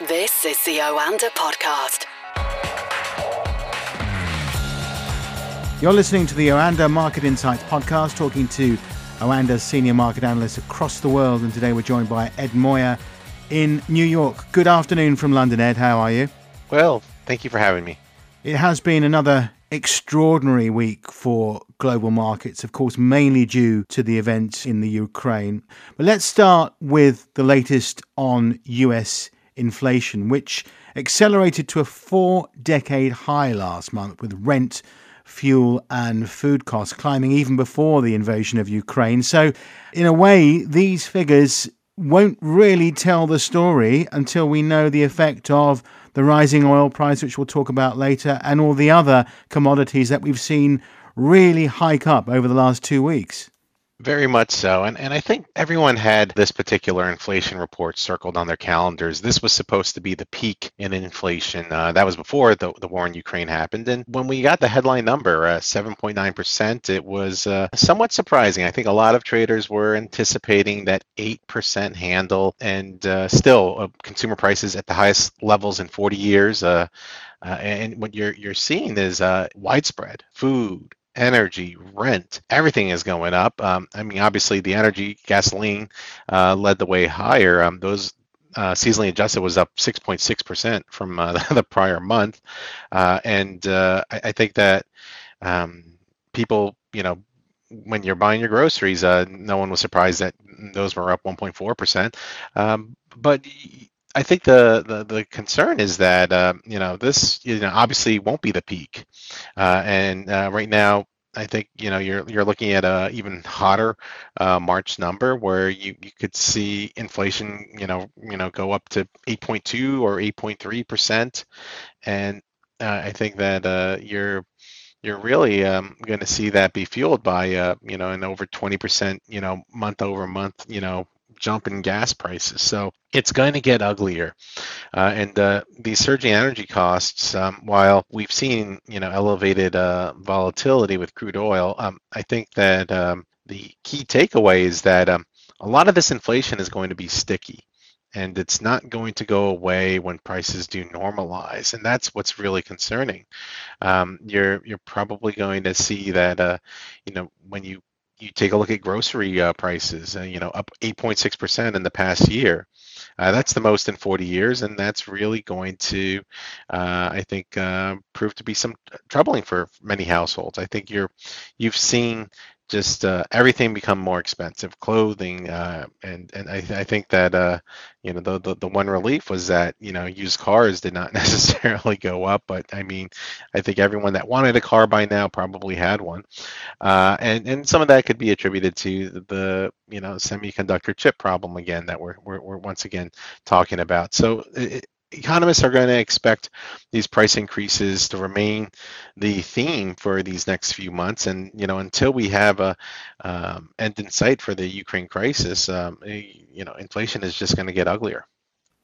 This is the Oanda Podcast. You're listening to the Oanda Market Insights podcast, talking to Oanda's senior market analysts across the world. And today we're joined by Ed Moya in New York. Good afternoon from London, Ed. How are you? Well, thank you for having me. It has been another extraordinary week for global markets, of course, mainly due to the events in the Ukraine. But let's start with the latest on US inflation, which accelerated to a four decade high last month, with rent, fuel, and food costs climbing even before the invasion of Ukraine. So, in a way, these figures won't really tell the story until we know the effect of the rising oil price, which we'll talk about later, and all the other commodities that we've seen really hike up over the last two weeks. Very much so. And, and I think everyone had this particular inflation report circled on their calendars. This was supposed to be the peak in inflation. Uh, that was before the, the war in Ukraine happened. And when we got the headline number, uh, 7.9%, it was uh, somewhat surprising. I think a lot of traders were anticipating that 8% handle and uh, still uh, consumer prices at the highest levels in 40 years. Uh, and what you're, you're seeing is widespread food, energy, rent, everything is going up. Um, I mean, obviously, the energy, gasoline uh, led the way higher. Um, those uh, seasonally adjusted was up 6.6% from uh, the prior month. Uh, and uh, I, I, think that um, people, you know, when you're buying your groceries, uh, no one was surprised that those were up 1.4%. Um, but I think the, the, the concern is that uh, you know this you know obviously won't be the peak, uh, and uh, right now I think you know you're you're looking at a even hotter uh, March number where you, you could see inflation you know you know go up to 8.2 or 8.3 percent, and uh, I think that uh, you're you're really um, going to see that be fueled by uh, you know an over 20 percent you know month over month you know jump in gas prices. So it's going to get uglier. Uh, and uh, these surging energy costs, um, while we've seen you know elevated uh, volatility with crude oil, um, I think that um, the key takeaway is that um, a lot of this inflation is going to be sticky. And it's not going to go away when prices do normalize, and that's what's really concerning. Um, you're you're probably going to see that, uh, you know, when you you take a look at grocery uh, prices, uh, you know, up 8.6% in the past year. Uh, that's the most in 40 years, and that's really going to, uh, I think, uh, prove to be some troubling for many households. I think you're, you've seen just uh, everything become more expensive, clothing, uh, and and I, I think that uh, you know the, the, the one relief was that you know used cars did not necessarily go up, but I mean I think everyone that wanted a car by now probably had one, uh, and and some of that could be attributed to the you know semiconductor chip problem again that we're we're, we're once again talking about. So it, economists are going to expect these price increases to remain the theme for these next few months and you know until we have a um, end in sight for the ukraine crisis um, eh, you know inflation is just going to get uglier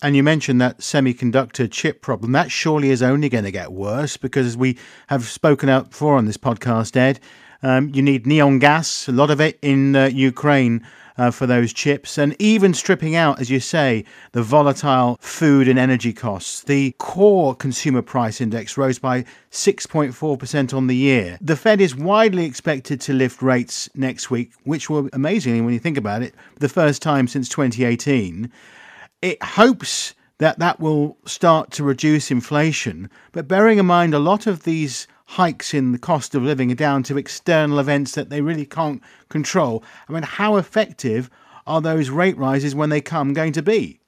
and you mentioned that semiconductor chip problem. That surely is only going to get worse because, as we have spoken out before on this podcast, Ed, um, you need neon gas, a lot of it in uh, Ukraine uh, for those chips, and even stripping out, as you say, the volatile food and energy costs. The core consumer price index rose by 6.4% on the year. The Fed is widely expected to lift rates next week, which will amazingly, when you think about it, the first time since 2018. It hopes that that will start to reduce inflation, but bearing in mind a lot of these hikes in the cost of living are down to external events that they really can't control. I mean, how effective are those rate rises when they come going to be?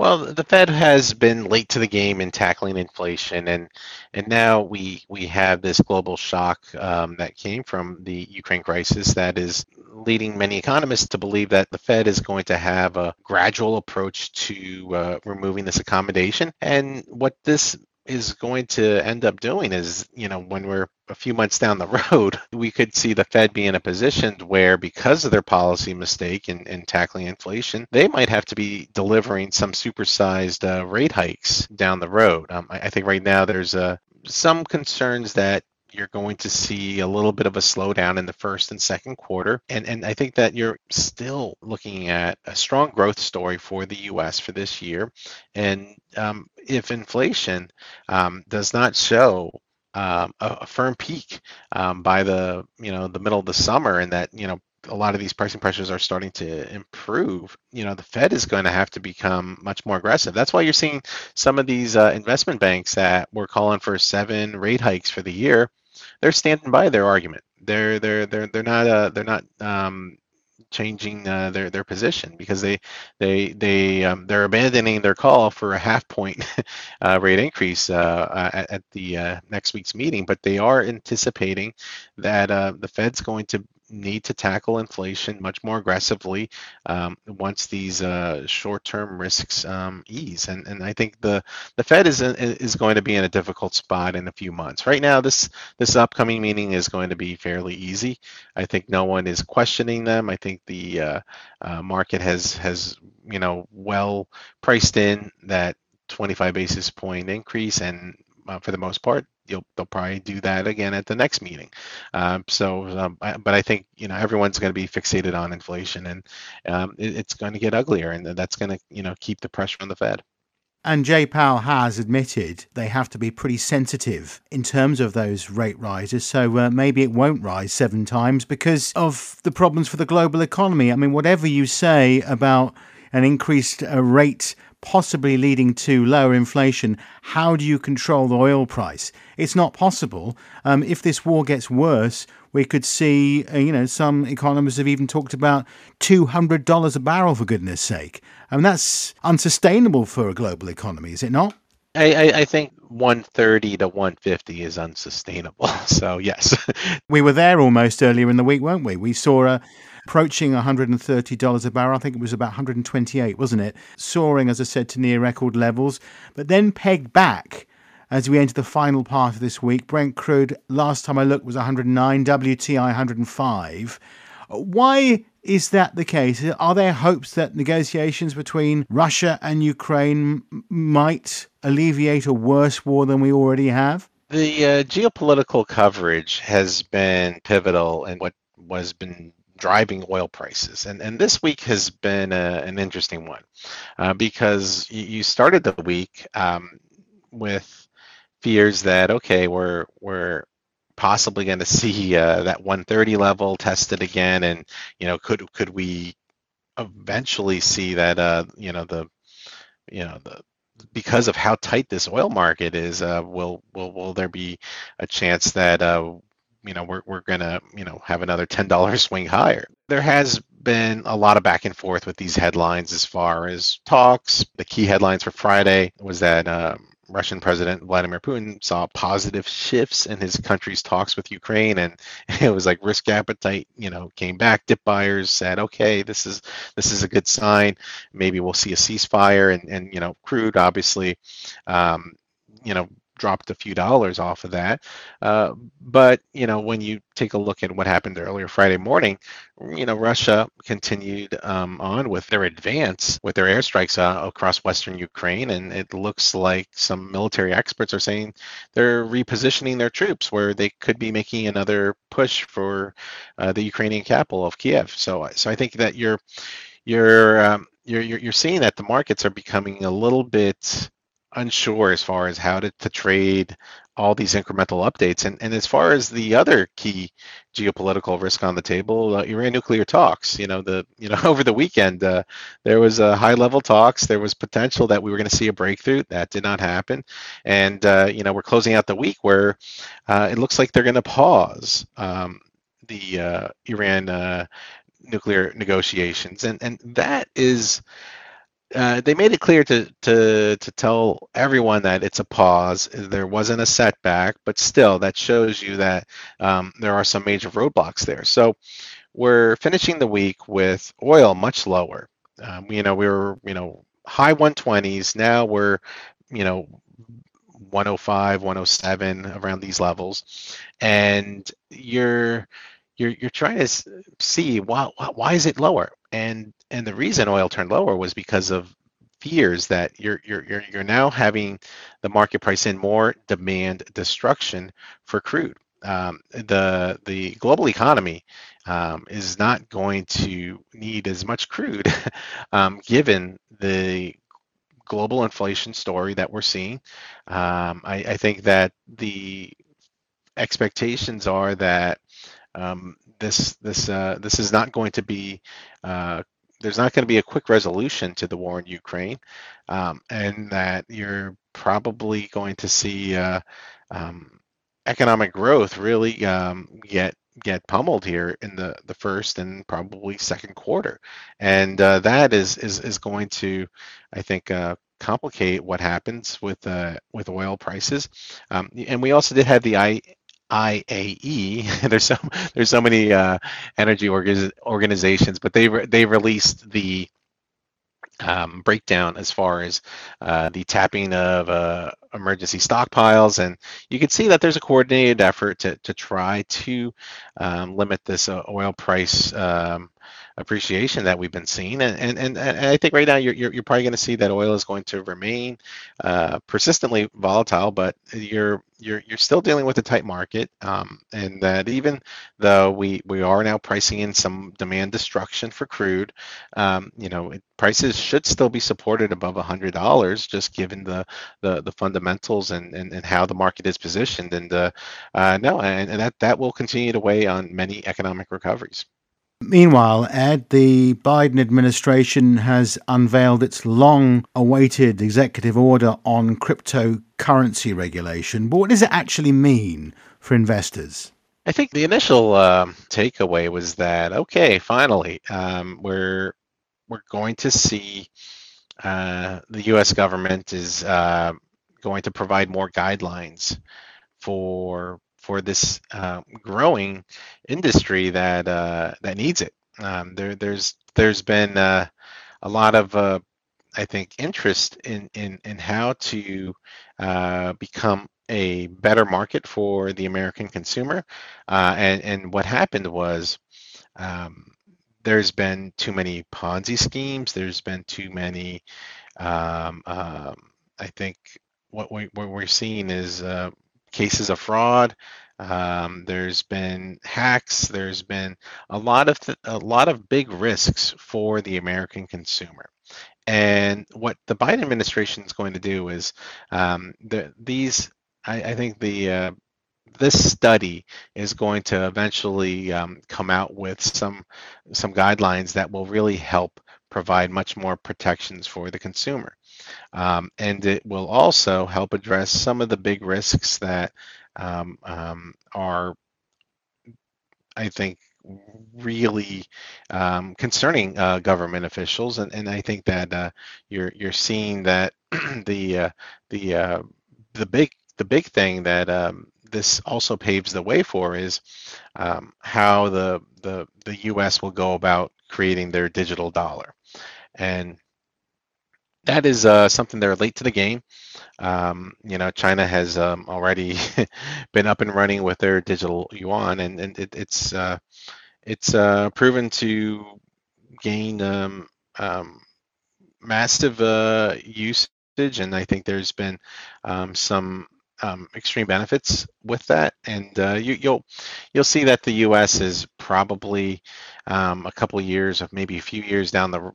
Well, the Fed has been late to the game in tackling inflation, and and now we we have this global shock um, that came from the Ukraine crisis that is leading many economists to believe that the Fed is going to have a gradual approach to uh, removing this accommodation. And what this is going to end up doing is, you know, when we're a few months down the road, we could see the Fed be in a position where, because of their policy mistake in, in tackling inflation, they might have to be delivering some supersized uh, rate hikes down the road. Um, I, I, think right now there's uh, some concerns that you're going to see a little bit of a slowdown in the first and second quarter. And, and I think that you're still looking at a strong growth story for the US for this year. And um, if inflation um, does not show um, a, a, firm peak um, by the you know the middle of the summer, and that you know a lot of these pricing pressures are starting to improve, you know, the Fed is going to have to become much more aggressive. That's why you're seeing some of these uh, investment banks that were calling for seven rate hikes for the year they're standing by their argument. They're they're they're they're not uh, they're not um, changing uh, their their position because they they they um, they're abandoning their call for a half point uh, rate increase uh, at, at, the uh, next week's meeting, but they are anticipating that uh, the Fed's going to need to tackle inflation much more aggressively um, once these uh, short-term risks um, ease. And, and I think the, the Fed is, in, is going to be in a difficult spot in a few months. Right now, this, this upcoming meeting is going to be fairly easy. I think no one is questioning them. I think the uh, uh, market has, has you know, well priced in that 25 basis point increase and uh, for the most part you'll they'll probably do that again at the next meeting. Um, so, um, I, but I think you know everyone's going to be fixated on inflation, and um, it, it's going to get uglier, and that's going to you know keep the pressure on the Fed. And Jay Powell has admitted they have to be pretty sensitive in terms of those rate rises. So uh, maybe it won't rise seven times because of the problems for the global economy. I mean, whatever you say about an increased uh, rate possibly leading to lower inflation, how do you control the oil price? It's not possible. Um, if this war gets worse, we could see, uh, you know, some economists have even talked about $200 a barrel, for goodness sake. I mean, that's unsustainable for a global economy, is it not? I, I, I think 130 to 150 is unsustainable. So, yes. we were there almost earlier in the week, weren't we? We saw a approaching $130 a barrel. I think it was about 128, wasn't it? Soaring, as I said, to near record levels, but then pegged back as we enter the final part of this week. Brent crude, last time I looked, was 109, WTI 105. Why is that the case? Are there hopes that negotiations between Russia and Ukraine might alleviate a worse war than we already have? The uh, geopolitical coverage has been pivotal in what has been driving oil prices. And, and this week has been a, an interesting one uh, because you started the week um, with fears that, okay, we're, we're possibly going to see uh, that 130 level tested again. And, you know, could, could we eventually see that, uh, you know, the, you know, the, because of how tight this oil market is, uh, will will will there be a chance that uh, you know we're, we're gonna you know have another $10 swing higher. There has been a lot of back and forth with these headlines as far as talks. The key headlines for friday was that um, russian president vladimir putin saw positive shifts in his country's talks with ukraine and it was like risk appetite you know came back. Dip buyers said okay this is this is a good sign. Maybe we'll see a ceasefire and and you know crude obviously um, you know dropped a few dollars off of that. Uh, but you know, when you take a look at what happened earlier Friday morning, you know, Russia continued um, on with their advance with their airstrikes uh, across western Ukraine, and it looks like some military experts are saying they're repositioning their troops where they could be making another push for uh, the Ukrainian capital of Kiev. So, so I think that you're you're um, you're, you're seeing that the markets are becoming a little bit unsure as far as how to, to trade all these incremental updates. And, and as far as the other key geopolitical risk on the table, uh, Iran nuclear talks. You know, the you know over the weekend uh, there was a high level talks. There was potential that we were going to see a breakthrough. That did not happen. And uh, you know we're closing out the week where uh, it looks like they're going to pause um, the uh, Iran uh, nuclear negotiations, and and that is uh, they made it clear to, to to tell everyone that it's a pause. There wasn't a setback, but still, that shows you that um, there are some major roadblocks there. So we're finishing the week with oil much lower. Um, you know, we were you know high 120s. Now we're you know 105, 107 around these levels, and you're you're you're trying to see why why is it lower and and the reason oil turned lower was because of fears that you're you're you're, now having the market price in more demand destruction for crude um, the the global economy um, is not going to need as much crude, um, given the global inflation story that we're seeing. Um, I, I, think that the expectations are that um, this this uh, this is not going to be uh, there's not going to be a quick resolution to the war in Ukraine, um, and that you're probably going to see uh, um, economic growth really um, get get pummeled here in the the first and probably second quarter, and uh, that is is is going to, I think. Uh, complicate what happens with uh, with oil prices, um, and we also did have the I, IAE. there's so there's so many uh, energy org- organizations, but they re- they released the um, breakdown as far as uh, the tapping of uh, emergency stockpiles, and you can see that there's a coordinated effort to to try to um, limit this uh, oil price um, appreciation that we've been seeing. And, and, and, I think right now you're, you're, you're probably going to see that oil is going to remain uh, persistently volatile, but you're, you're, you're still dealing with a tight market. Um, and that even though we, we are now pricing in some demand destruction for crude, um, you know, it, prices should still be supported above $100 just given the, the, the fundamentals and, and, and how the market is positioned. And uh, uh, no, and, and that, that will continue to weigh on many economic recoveries. Meanwhile, Ed, the Biden administration has unveiled its long awaited executive order on cryptocurrency regulation. But what does it actually mean for investors? I think the initial uh, takeaway was that okay, finally, um, we're we're going to see uh, the U.S. government is uh, going to provide more guidelines for for this uh, growing industry that uh, that needs it. Um, there, there's there's been uh, a lot of uh, I think interest in in in how to uh, become a better market for the American consumer, uh, and and what happened was. Um, there's been too many Ponzi schemes. There's been too many. Um, um, I think what, we, what we're seeing is cases of fraud. Um, there's been hacks. There's been a lot of th- a lot of big risks for the American consumer. And what the Biden administration is going to do is um, the, these. I, I, think the uh, this study is going to eventually um, come out with some some guidelines that will really help provide much more protections for the consumer. Um, and it will also help address some of the big risks that um, um, are, I think, really um, concerning uh, government officials. And, and I think that uh, you're you're seeing that the uh, the uh, the big the big thing that um, this also paves the way for is um, how the, the the U.S. will go about creating their digital dollar, and that is uh, something they're late to the game. Um, you know, China has um, already been up and running with their digital yuan, and, and it, it's uh, it's uh, proven to gain um, um massive uh, usage, and I think there's been um, some um, extreme benefits with that, and uh, you, will you'll, you'll see that the U.S. is probably a couple years, of maybe a few years down the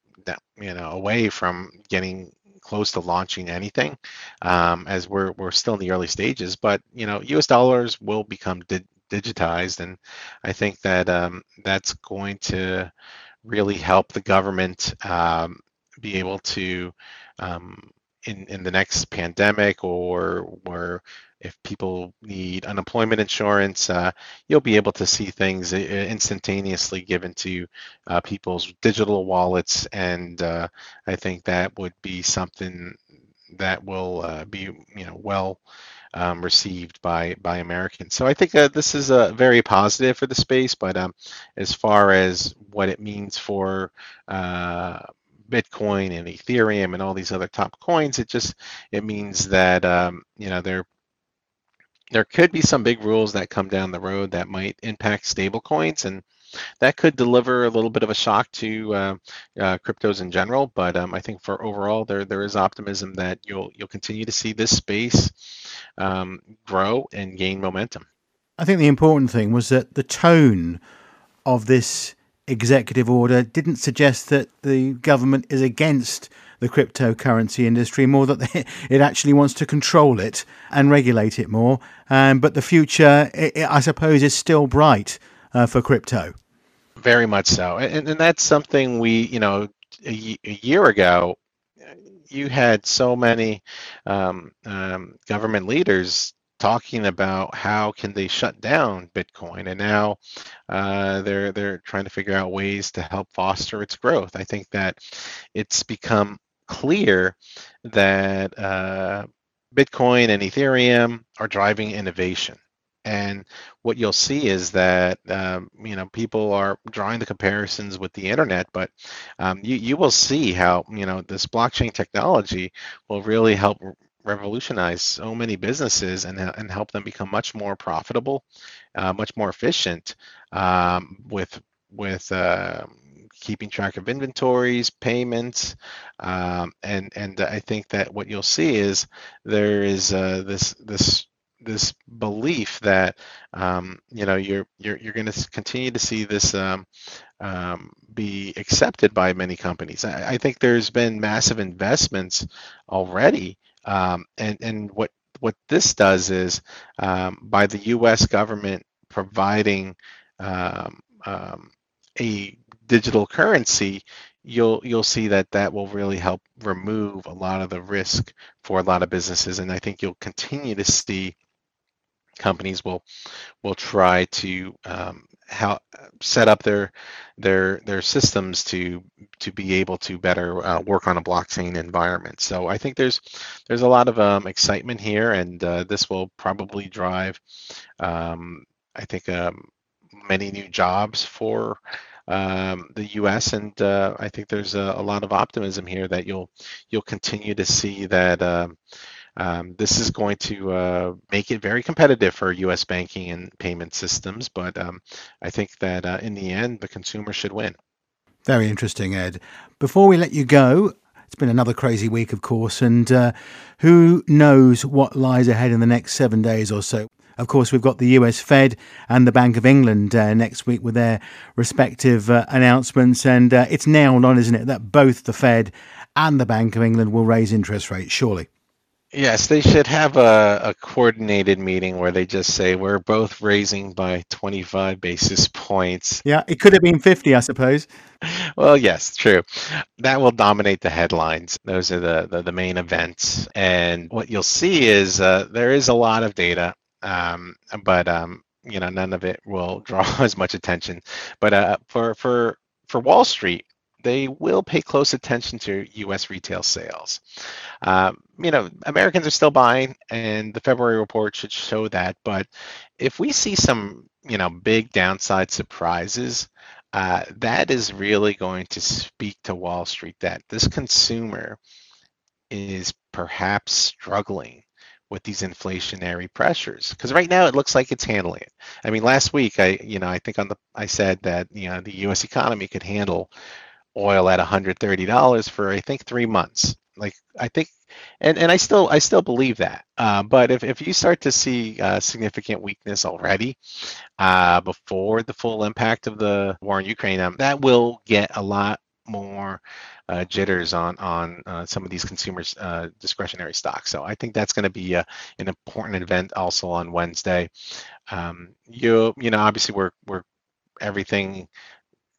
you know away from getting close to launching anything, um, as we're we're still in the early stages. But you know, U.S. dollars will become di- digitized, and I think that um, that's going to really help the government um, be able to um, in in the next pandemic or where if people need unemployment insurance, uh, you'll be able to see things uh, instantaneously given to uh, people's digital wallets, and uh, I think that would be something that will uh, be you know well um, received by by Americans. So I think uh, this is a very positive for the space, but um, as far as what it means for Bitcoin and Ethereum and all these other top coins. It just it means that um, you know there there could be some big rules that come down the road that might impact stable coins and that could deliver a little bit of a shock to uh, uh, cryptos in general. But um, I think for overall, there there is optimism that you'll you'll continue to see this space um, grow and gain momentum. I think the important thing was that the tone of this executive order didn't suggest that the government is against the cryptocurrency industry, more that it actually wants to control it and regulate it more. Um, but the future, it, I suppose, is still bright uh, for crypto. Very much so, and, and that's something we, you know, a, a year ago, you had so many um, um, government leaders talking about how can they shut down Bitcoin, and now uh, they're they're trying to figure out ways to help foster its growth. I think that it's become clear that uh, Bitcoin and Ethereum are driving innovation. And what you'll see is that um, you know people are drawing the comparisons with the internet, but um, you you will see how you know this blockchain technology will really help revolutionize so many businesses and and help them become much more profitable, uh, much more efficient um, with with uh, keeping track of inventories, payments, um, and and I think that what you'll see is there is uh, this this this belief that um, you know you're you're you're going to continue to see this um, um, be accepted by many companies. I, I, think there's been massive investments already, um, and and what what this does is um, by the U.S. government providing um, a digital currency, you'll you'll see that that will really help remove a lot of the risk for a lot of businesses, and I think you'll continue to see companies will will try to um, how set up their their their systems to to be able to better uh, work on a blockchain environment. So I think there's there's a lot of um, excitement here, and uh, this will probably drive um, I think um, many new jobs for um, the U.S. and uh, I think there's a, a, lot of optimism here that you'll you'll continue to see that um, um, this is going to uh, make it very competitive for U.S. banking and payment systems. But um, I think that uh, in the end, the consumer should win. Very interesting, Ed. Before we let you go, it's been another crazy week, of course, and uh, who knows what lies ahead in the next seven days or so. Of course, we've got the US Fed and the Bank of England uh, next week with their respective uh, announcements. And uh, it's nailed on, isn't it, that both the Fed and the Bank of England will raise interest rates, surely. Yes, they should have a, a coordinated meeting where they just say we're both raising by 25 basis points. Yeah, it could have been 50, I suppose. Well, yes, true. That will dominate the headlines. Those are the, the, the main events. And what you'll see is uh, there is a lot of data um, but um, you know none of it will draw as much attention. But uh, for for for Wall Street, they will pay close attention to U.S. retail sales. Um, you know, Americans are still buying, and the February report should show that. But if we see some, you know, big downside surprises, uh, that is really going to speak to Wall Street that this consumer is perhaps struggling with these inflationary pressures because right now it looks like it's handling it i mean last week i you know i think on the i said that you know the us economy could handle oil at $130 for i think three months like i think and and i still i still believe that uh, but if, if you start to see uh, significant weakness already uh, before the full impact of the war in ukraine um, that will get a lot more uh, jitters on on uh, some of these consumers uh, discretionary stocks. So I think that's going to be a, an important event also on Wednesday. Um, you you know obviously we're we're everything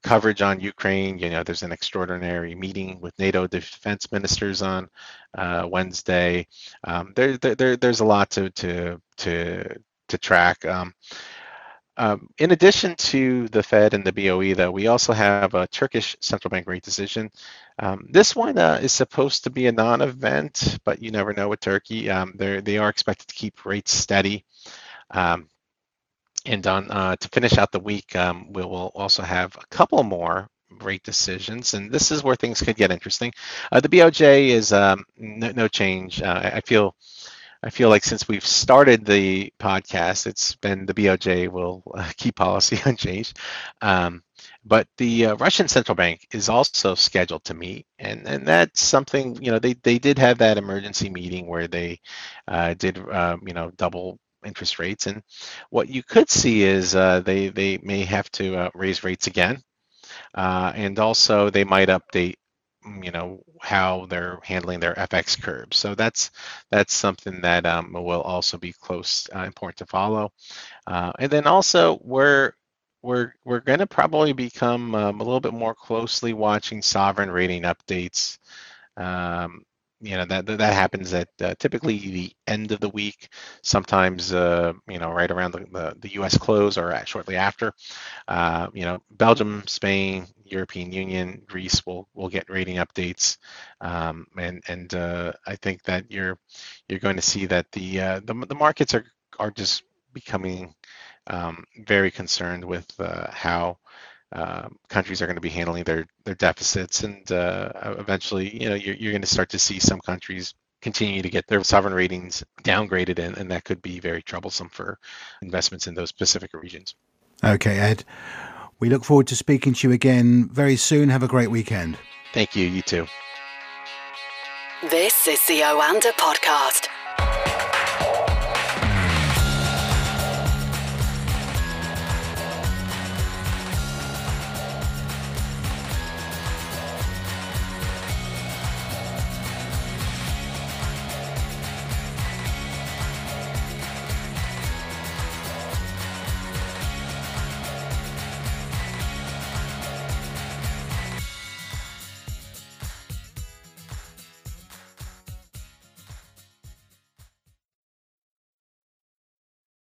coverage on Ukraine. You know, there's an extraordinary meeting with NATO defense ministers on uh, Wednesday. Um, there, there, there's a lot to to to to track. Um, um, in addition to the Fed and the BOE, though, we also have a Turkish central bank rate decision. Um, this one uh, is supposed to be a non-event, but you never know with Turkey. Um, they are expected to keep rates steady. Um, and on uh, to finish out the week, um, we will also have a couple more rate decisions, and this is where things could get interesting. Uh, the BOJ is um, no, no, change. Uh, I feel I feel like since we've started the podcast, it's been the BOJ will uh, keep policy unchanged. Um, but the uh, Russian central bank is also scheduled to meet, and and that's something you know they they did have that emergency meeting where they uh, did uh, you know double interest rates. And what you could see is uh, they they may have to uh, raise rates again, uh, and also they might update mm, you know how they're handling their FX curves. So that's that's something that um, will also be close uh, important to follow. Uh, and then also we're we're we're going to probably become um, a little bit more closely watching sovereign rating updates. Um, you know that that happens at uh, typically the end of the week sometimes uh, you know right around the, the, the us close or shortly after. Uh, you know belgium spain european union greece will will get rating updates. Um, and and uh, i think that you're you're going to see that the uh, the, the markets are are just becoming um, very concerned with uh, how uh, countries are going to be handling their their deficits, and uh, eventually, you know, you're, you're going to start to see some countries continue to get their sovereign ratings downgraded, and, and that could be very troublesome for investments in those specific regions. Okay, Ed. We look forward to speaking to you again very soon. Have a great weekend. Thank you. You too. This is the Oanda podcast.